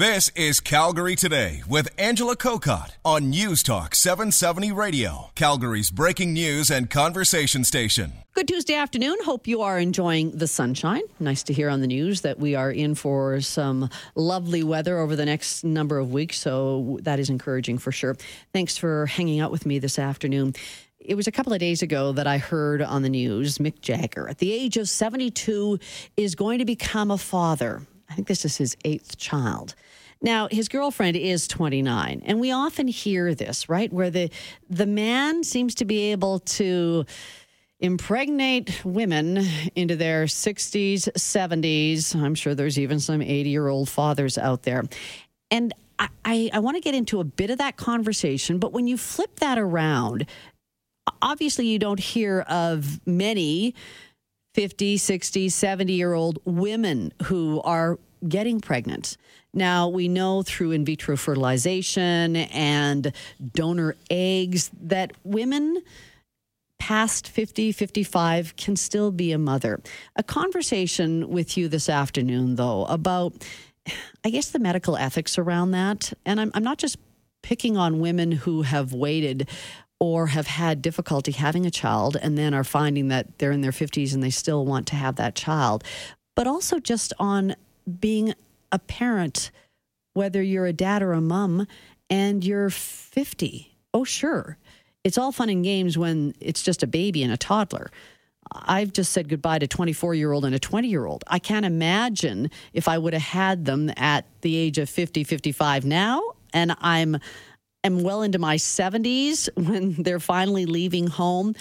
This is Calgary Today with Angela Kokott on News Talk 770 Radio, Calgary's breaking news and conversation station. Good Tuesday afternoon. Hope you are enjoying the sunshine. Nice to hear on the news that we are in for some lovely weather over the next number of weeks. So that is encouraging for sure. Thanks for hanging out with me this afternoon. It was a couple of days ago that I heard on the news Mick Jagger, at the age of 72, is going to become a father. I think this is his eighth child. Now, his girlfriend is 29, and we often hear this, right? Where the the man seems to be able to impregnate women into their 60s, 70s. I'm sure there's even some 80 year old fathers out there. And I, I, I want to get into a bit of that conversation, but when you flip that around, obviously you don't hear of many 50, 60, 70 year old women who are getting pregnant. Now, we know through in vitro fertilization and donor eggs that women past 50, 55 can still be a mother. A conversation with you this afternoon, though, about, I guess, the medical ethics around that. And I'm, I'm not just picking on women who have waited or have had difficulty having a child and then are finding that they're in their 50s and they still want to have that child, but also just on being a parent, whether you're a dad or a mom, and you're 50. Oh, sure. It's all fun and games when it's just a baby and a toddler. I've just said goodbye to 24 year old and a 20 year old. I can't imagine if I would have had them at the age of 50, 55 now, and I'm am well into my 70s when they're finally leaving home.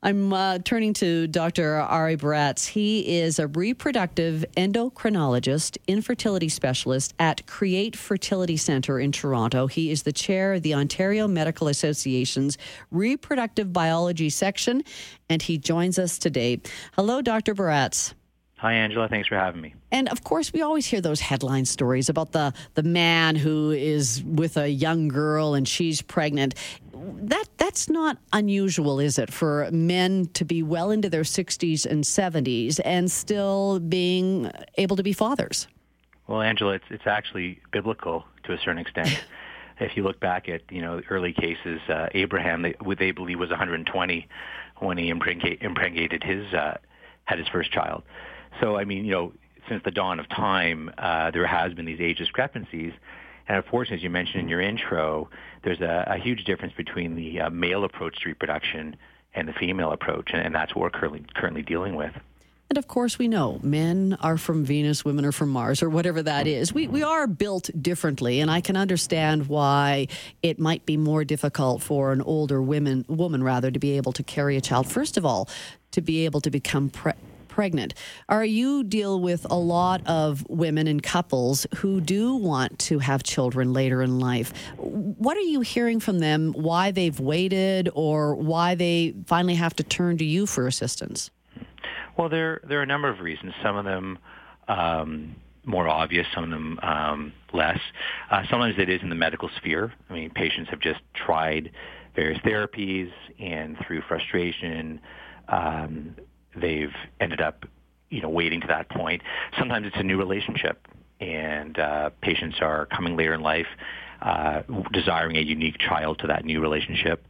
I'm uh, turning to Dr. Ari Baratz. He is a reproductive endocrinologist, infertility specialist at Create Fertility Center in Toronto. He is the chair of the Ontario Medical Association's reproductive biology section, and he joins us today. Hello, Dr. Baratz. Hi, Angela. Thanks for having me. And of course, we always hear those headline stories about the, the man who is with a young girl and she's pregnant. That that's not unusual, is it, for men to be well into their 60s and 70s and still being able to be fathers? Well, Angela, it's it's actually biblical to a certain extent. if you look back at you know early cases, uh, Abraham, they, they believe was 120 when he impregnated his uh, had his first child. So, I mean, you know, since the dawn of time, uh, there has been these age discrepancies. And unfortunately, as you mentioned in your intro, there's a, a huge difference between the uh, male approach to reproduction and the female approach, and, and that's what we're currently, currently dealing with. And of course, we know men are from Venus, women are from Mars, or whatever that is. We, we are built differently, and I can understand why it might be more difficult for an older woman, woman rather, to be able to carry a child. First of all, to be able to become pre- pregnant. Are you deal with a lot of women and couples who do want to have children later in life? What are you hearing from them? Why they've waited, or why they finally have to turn to you for assistance? Well, there there are a number of reasons. Some of them. Um, more obvious, some of them um, less. Uh, sometimes it is in the medical sphere. I mean, patients have just tried various therapies, and through frustration, um, they've ended up, you know, waiting to that point. Sometimes it's a new relationship, and uh, patients are coming later in life, uh, desiring a unique child to that new relationship.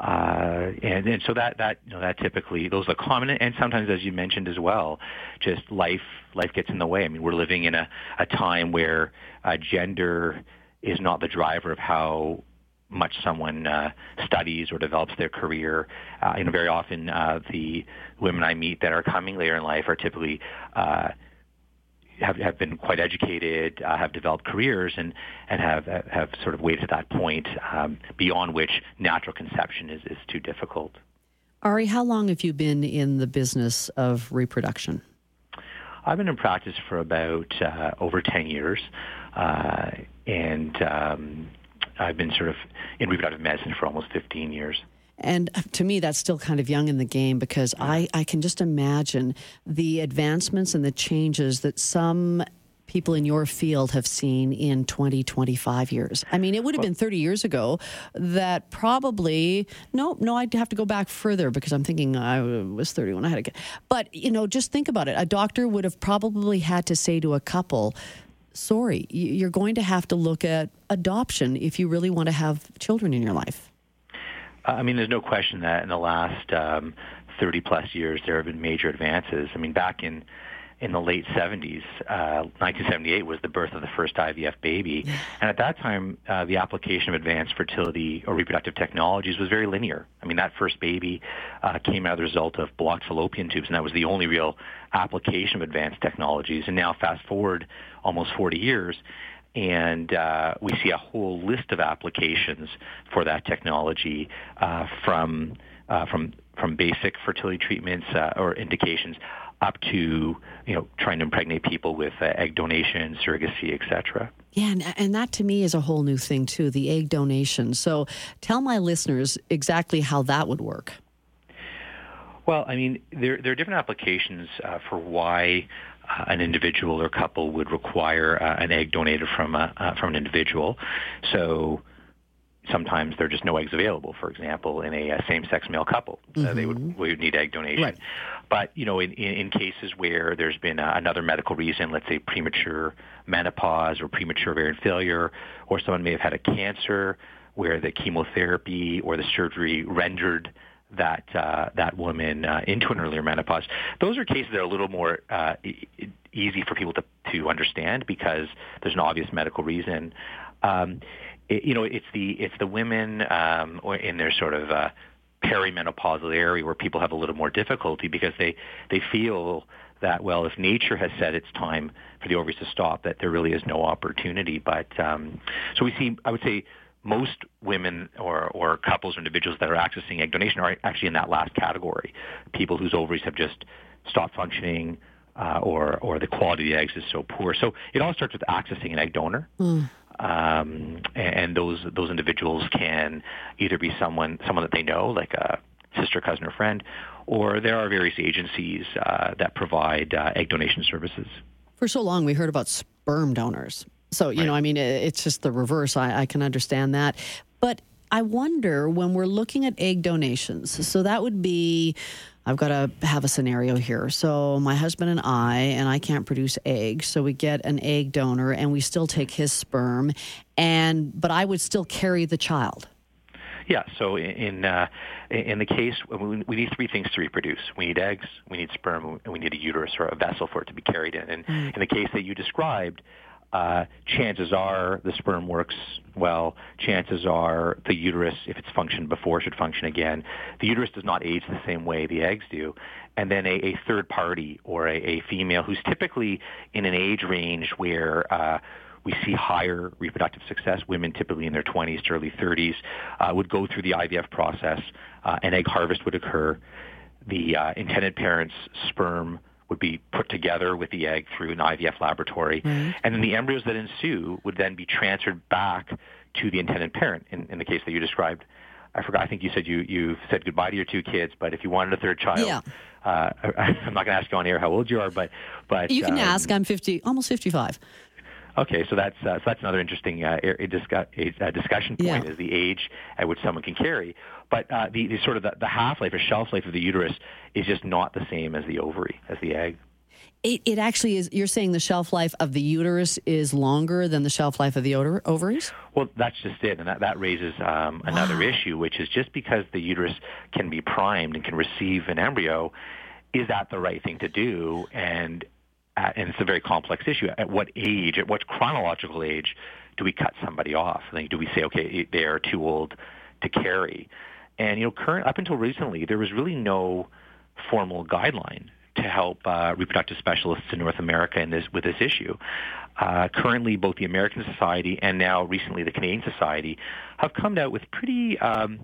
Uh, and, and so that that you know that typically those are common and sometimes as you mentioned as well just life life gets in the way i mean we're living in a, a time where uh, gender is not the driver of how much someone uh, studies or develops their career. Uh, you know, very often uh, the women I meet that are coming later in life are typically uh, have have been quite educated, uh, have developed careers, and and have have sort of waited to that point um, beyond which natural conception is is too difficult. Ari, how long have you been in the business of reproduction? I've been in practice for about uh, over ten years, uh, and um, I've been sort of in reproductive medicine for almost 15 years. And uh, to me, that's still kind of young in the game because I, I can just imagine the advancements and the changes that some people in your field have seen in 20, 25 years. I mean, it would have been 30 years ago that probably, no, no, I'd have to go back further because I'm thinking I was 30 when I had a kid. But, you know, just think about it. A doctor would have probably had to say to a couple, sorry, you're going to have to look at adoption if you really want to have children in your life. I mean, there's no question that in the last um, 30 plus years there have been major advances. I mean, back in in the late 70s, uh, 1978 was the birth of the first IVF baby, and at that time, uh, the application of advanced fertility or reproductive technologies was very linear. I mean, that first baby uh, came out as a result of blocked fallopian tubes, and that was the only real application of advanced technologies. And now, fast forward almost 40 years, and uh, we see a whole list of applications for that technology uh, from uh, from from basic fertility treatments uh, or indications up to you know trying to impregnate people with uh, egg donation, surrogacy, etc. Yeah, and, and that to me is a whole new thing too, the egg donation. So tell my listeners exactly how that would work. Well, I mean, there, there are different applications uh, for why uh, an individual or couple would require uh, an egg donated from a, uh, from an individual. So sometimes there are just no eggs available. For example, in a, a same-sex male couple, mm-hmm. they would mm-hmm. we would need egg donation. Right. But you know, in, in, in cases where there's been uh, another medical reason, let's say premature menopause or premature ovarian failure, or someone may have had a cancer where the chemotherapy or the surgery rendered that uh, that woman uh, into an earlier menopause. Those are cases that are a little more uh, e- easy for people to to understand because there's an obvious medical reason. Um, it, you know, it's the it's the women um, or in their sort of uh, perimenopausal area where people have a little more difficulty because they they feel that well if nature has said it's time for the ovaries to stop that there really is no opportunity. But um, so we see I would say most women or, or couples or individuals that are accessing egg donation are actually in that last category. People whose ovaries have just stopped functioning uh, or or the quality of the eggs is so poor. So it all starts with accessing an egg donor. Mm. Um, and those those individuals can either be someone someone that they know, like a sister, cousin, or friend, or there are various agencies uh, that provide uh, egg donation services. For so long, we heard about sperm donors. So you right. know, I mean, it's just the reverse. I, I can understand that, but I wonder when we're looking at egg donations. So that would be I've got to have a scenario here. So my husband and I, and I can't produce eggs, so we get an egg donor, and we still take his sperm, and but I would still carry the child. Yeah. So in uh, in the case we need three things to reproduce: we need eggs, we need sperm, and we need a uterus or a vessel for it to be carried in. And mm. in the case that you described, uh, chances are the sperm works well. Chances are the uterus, if it's functioned before, should function again. The uterus does not age the same way the eggs do. And then a, a third party or a, a, female who's typically in an age range where uh, we see higher reproductive success. Women typically in their 20s to early 30s uh, would go through the IVF process. Uh, an egg harvest would occur. The uh, intended parent's sperm would be put together with the egg through an IVF laboratory. Mm-hmm. And then the embryos that ensue would then be transferred back to the intended parent in, in the case that you described. I forgot. I think you said you you said goodbye to your two kids, but if you wanted a third child, yeah. uh, I, am not going to ask you on air how old you are, but but you can um, ask. I'm 50, almost 55. Okay, so that's uh, so that's another interesting uh, a, discuss, a, discussion point yeah. is the age at which someone can carry. But uh, the, the sort of the, the half life or shelf life of the uterus is just not the same as the ovary, as the egg. It, it actually is. You're saying the shelf life of the uterus is longer than the shelf life of the ovaries? Well, that's just it, and that, that raises um, another wow. issue, which is just because the uterus can be primed and can receive an embryo, is that the right thing to do? And at, and it's a very complex issue. At what age, at what chronological age, do we cut somebody off? Do we say, okay, they are too old to carry? And you know, current up until recently, there was really no formal guideline to help uh, reproductive specialists in North America in this with this issue. Uh, currently, both the American Society and now recently the Canadian Society have come out with pretty um,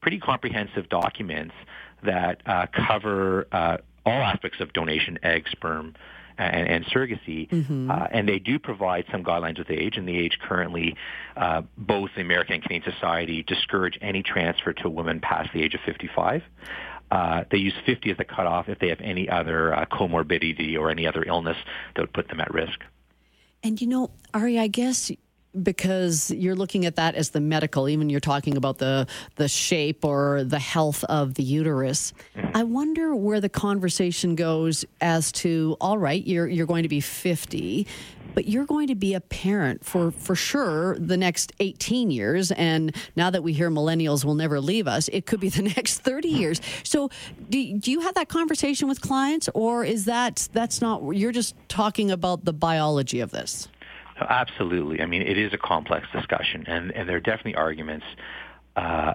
pretty comprehensive documents that uh, cover uh, all aspects of donation, egg, sperm, and, and surrogacy, mm-hmm. uh, and they do provide some guidelines with age. And the age currently, uh, both the American and Canadian Society discourage any transfer to a woman past the age of 55. Uh, they use 50 as the cutoff if they have any other uh, comorbidity or any other illness that would put them at risk. And you know, Ari, I guess because you're looking at that as the medical even you're talking about the the shape or the health of the uterus mm-hmm. i wonder where the conversation goes as to all right you're you're going to be 50 but you're going to be a parent for for sure the next 18 years, and now that we hear millennials will never leave us, it could be the next 30 mm-hmm. years. So, do, do you have that conversation with clients, or is that that's not you're just talking about the biology of this? Absolutely. I mean, it is a complex discussion, and, and there are definitely arguments uh,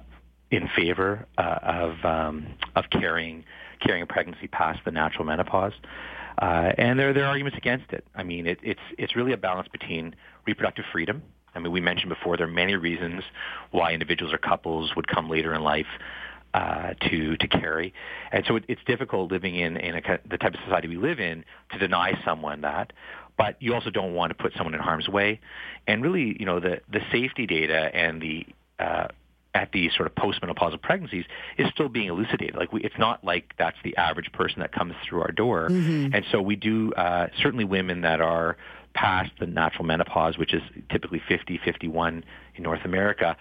in favor uh, of um, of carrying carrying a pregnancy past the natural menopause, uh, and there there are arguments against it. I mean, it, it's it's really a balance between reproductive freedom. I mean, we mentioned before there are many reasons why individuals or couples would come later in life uh, to to carry, and so it, it's difficult living in in a, the type of society we live in to deny someone that. But you also don't want to put someone in harm's way, and really, you know, the the safety data and the uh, at these sort of postmenopausal pregnancies is still being elucidated. Like we, it's not like that's the average person that comes through our door. Mm-hmm. And so we do uh, certainly women that are past the natural menopause, which is typically 50, 51 in North America.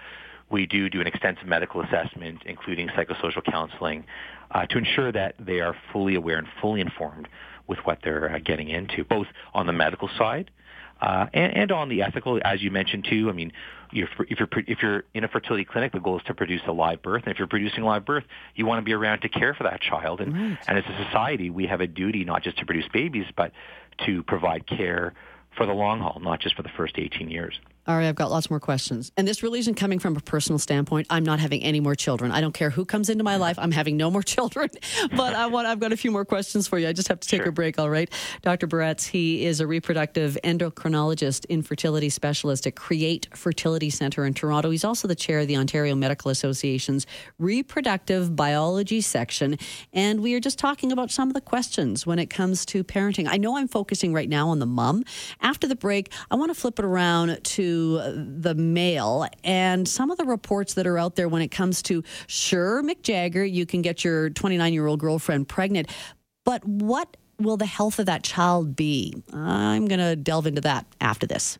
We do do an extensive medical assessment, including psychosocial counseling, uh, to ensure that they are fully aware and fully informed with what they're uh, getting into, both on the medical side uh, and, and on the ethical, as you mentioned too. I mean, you're, if you're if you're in a fertility clinic, the goal is to produce a live birth, and if you're producing a live birth, you want to be around to care for that child. And right. and as a society, we have a duty not just to produce babies, but to provide care for the long haul, not just for the first 18 years. All right, I've got lots more questions. And this really isn't coming from a personal standpoint. I'm not having any more children. I don't care who comes into my life. I'm having no more children. but I want, I've got a few more questions for you. I just have to take sure. a break, all right? Dr. Baratz, he is a reproductive endocrinologist, infertility specialist at Create Fertility Center in Toronto. He's also the chair of the Ontario Medical Association's reproductive biology section. And we are just talking about some of the questions when it comes to parenting. I know I'm focusing right now on the mom. After the break, I want to flip it around to the male and some of the reports that are out there when it comes to sure, Mick Jagger, you can get your 29 year old girlfriend pregnant, but what will the health of that child be? I'm going to delve into that after this.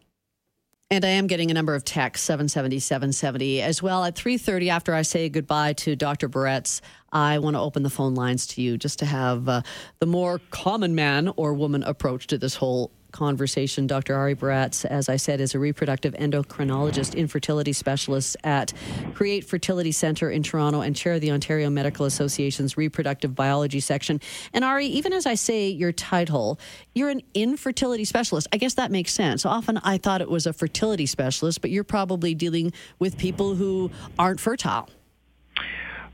And I am getting a number of texts, 770, 770 as well. At 3.30, after I say goodbye to Dr. Baratz, I want to open the phone lines to you just to have uh, the more common man or woman approach to this whole conversation. Dr. Ari Baratz, as I said, is a reproductive endocrinologist, infertility specialist at Create Fertility Center in Toronto and chair of the Ontario Medical Association's reproductive biology section. And Ari, even as I say your title, you're an infertility specialist. I guess that makes sense. Often I thought it was a fertility specialist, but you're probably dealing with people who aren't fertile.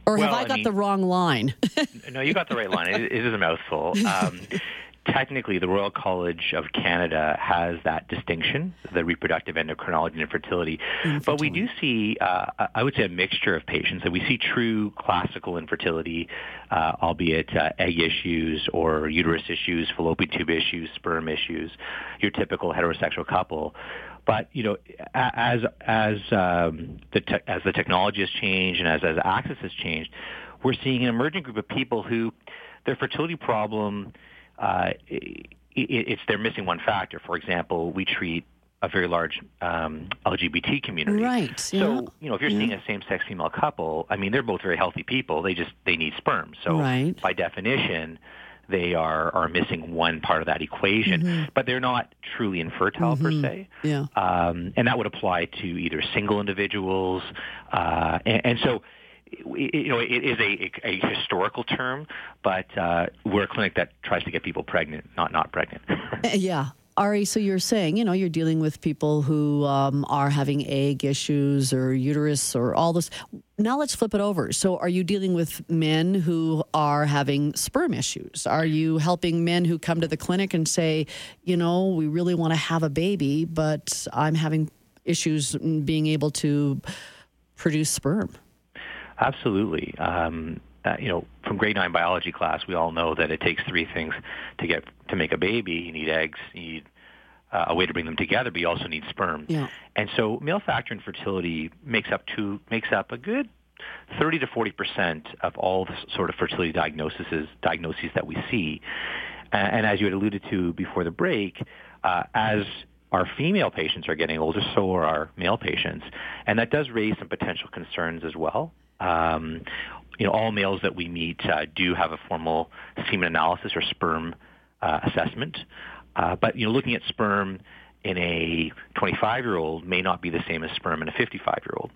Or have well, I got I mean, the wrong line? no, you got the right line. It, it is a mouthful. Um, technically the Royal College of Canada has that distinction, the reproductive endocrinology and infertility. infertility. But we do see, uh, I would say, a mixture of patients. And we see true classical infertility, uh, albeit uh, egg issues or uterus issues, fallopian tube issues, sperm issues, your typical heterosexual couple. But you know, as as um, the te- as the technology has changed and as as access has changed, we're seeing an emerging group of people who their fertility problem uh, it, it's they're missing one factor. For example, we treat a very large um, LGBT community. Right. So yeah. you know, if you're yeah. seeing a same-sex female couple, I mean, they're both very healthy people. They just they need sperm. So right. by definition, they are are missing one part of that equation. Mm-hmm. But they're not truly infertile mm-hmm. per se. Yeah. Um, and that would apply to either single individuals, uh, and, and so you know, it is a, a historical term, but uh, we're a clinic that tries to get people pregnant, not not pregnant. Yeah. Ari, so you're saying, you know, you're dealing with people who um, are having egg issues or uterus or all this. Now let's flip it over. So, are you dealing with men who are having sperm issues? Are you helping men who come to the clinic and say, you know, we really want to have a baby, but I'm having issues being able to produce sperm? Absolutely. Um, uh, you know, from grade nine biology class, we all know that it takes three things to get to make a baby. You need eggs, you need uh, a way to bring them together, but you also need sperm. Yeah. And so, male factor infertility makes up two makes up a good 30 to 40 percent of all the sort of fertility diagnoses diagnoses that we see. And, and as you had alluded to before the break, uh, as our female patients are getting older, so are our male patients, and that does raise some potential concerns as well. Um, you know, all males that we meet uh, do have a formal semen analysis or sperm uh, assessment. Uh, but you know, looking at sperm in a 25 year old may not be the same as sperm in a 55 year old.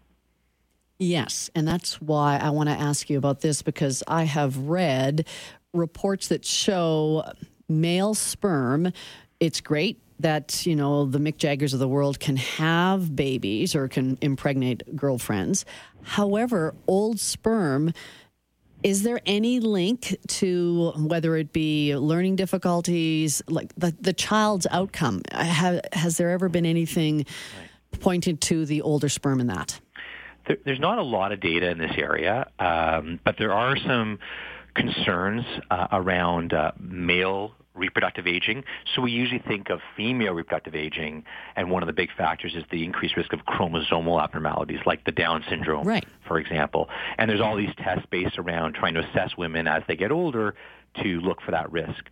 Yes, and that's why I want to ask you about this because I have read reports that show male sperm. It's great that you know the Mick Jaggers of the world can have babies or can impregnate girlfriends. However, old sperm is there any link to whether it be learning difficulties, like the, the child's outcome? Have, has there ever been anything pointed to the older sperm in that? There, there's not a lot of data in this area, um, but there are some concerns uh, around uh, male reproductive aging. So we usually think of female reproductive aging, and one of the big factors is the increased risk of chromosomal abnormalities, like the Down syndrome, right. for example. And there's all these tests based around trying to assess women as they get older to look for that risk.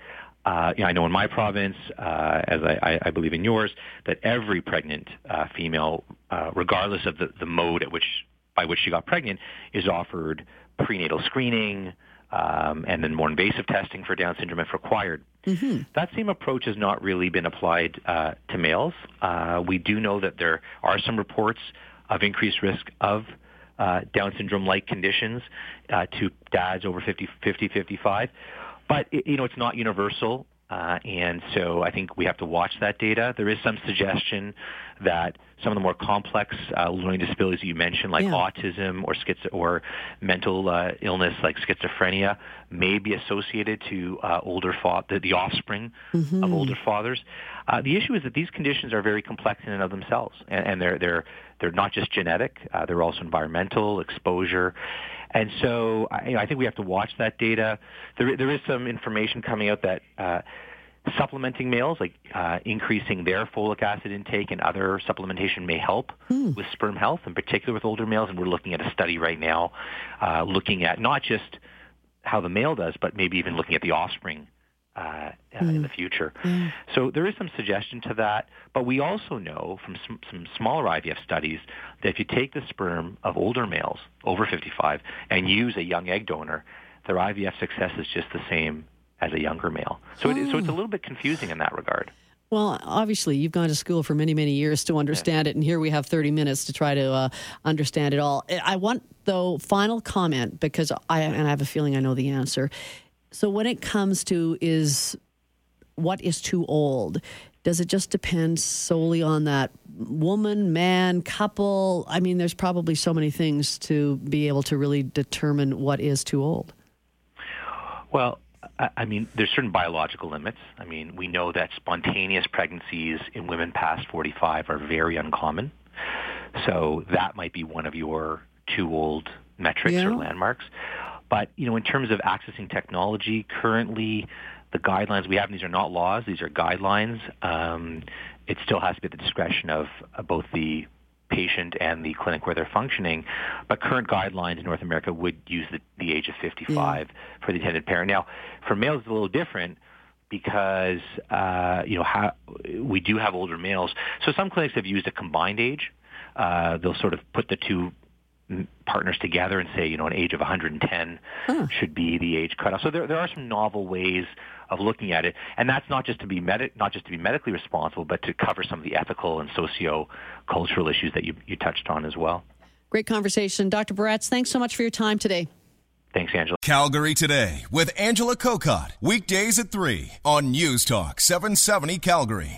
Uh, you know, I know in my province, uh, as I, I, believe in yours, that every pregnant uh, female, uh, regardless of the, the mode at which by which she got pregnant, is offered prenatal screening, um, and then more invasive testing for Down syndrome if required. Mm-hmm. That same approach has not really been applied uh, to males. Uh, we do know that there are some reports of increased risk of uh, Down syndrome-like conditions uh, to dads over 50, 50 55. But, it, you know, it's not universal. Uh, and so I think we have to watch that data. There is some suggestion that some of the more complex uh, learning disabilities you mentioned, like yeah. autism or schizo- or mental uh, illness like schizophrenia, may be associated to uh, older fa- the, the offspring mm-hmm. of older fathers. Uh, the issue is that these conditions are very complex in and of themselves, and, and they're they're they're not just genetic; uh, they're also environmental exposure. And so I, you know, I think we have to watch that data. There, there is some information coming out that uh, supplementing males, like uh, increasing their folic acid intake and other supplementation may help hmm. with sperm health, in particular with older males. And we're looking at a study right now uh, looking at not just how the male does, but maybe even looking at the offspring uh, mm. in the future. Mm. So there is some suggestion to that, but we also know from some, some, smaller IVF studies that if you take the sperm of older males over 55 and use a young egg donor, their IVF success is just the same as a younger male. So, oh. it, so it's a little bit confusing in that regard. Well, obviously, you've gone to school for many, many years to understand it, and here we have 30 minutes to try to uh, understand it all. I want, though, final comment because I and I have a feeling I know the answer. So when it comes to is what is too old, does it just depend solely on that woman, man, couple? I mean, there's probably so many things to be able to really determine what is too old. Well, I mean, there's certain biological limits. I mean, we know that spontaneous pregnancies in women past 45 are very uncommon. So that might be one of your too old metrics yeah. or landmarks. But, you know, in terms of accessing technology, currently the guidelines we have, these are not laws, these are guidelines. Um, it still has to be at the discretion of uh, both the patient and the clinic where they're functioning. But current guidelines in North America would use the, the age of 55 yeah. for the intended parent. Now, for males, it's a little different because uh, you know how, we do have older males. So some clinics have used a combined age. Uh, they'll sort of put the two partners together and say, you know, an age of 110 huh. Hmm. should be the age cutoff. So there, there are some novel ways of looking at it, and that's not just to be med- not just to be medically responsible, but to cover some of the ethical and socio-cultural issues that you, you touched on as well. Great conversation, Dr. Baratz. Thanks so much for your time today. Thanks, Angela. Calgary Today with Angela Kokott. Weekdays at 3 on News Talk 770 Calgary.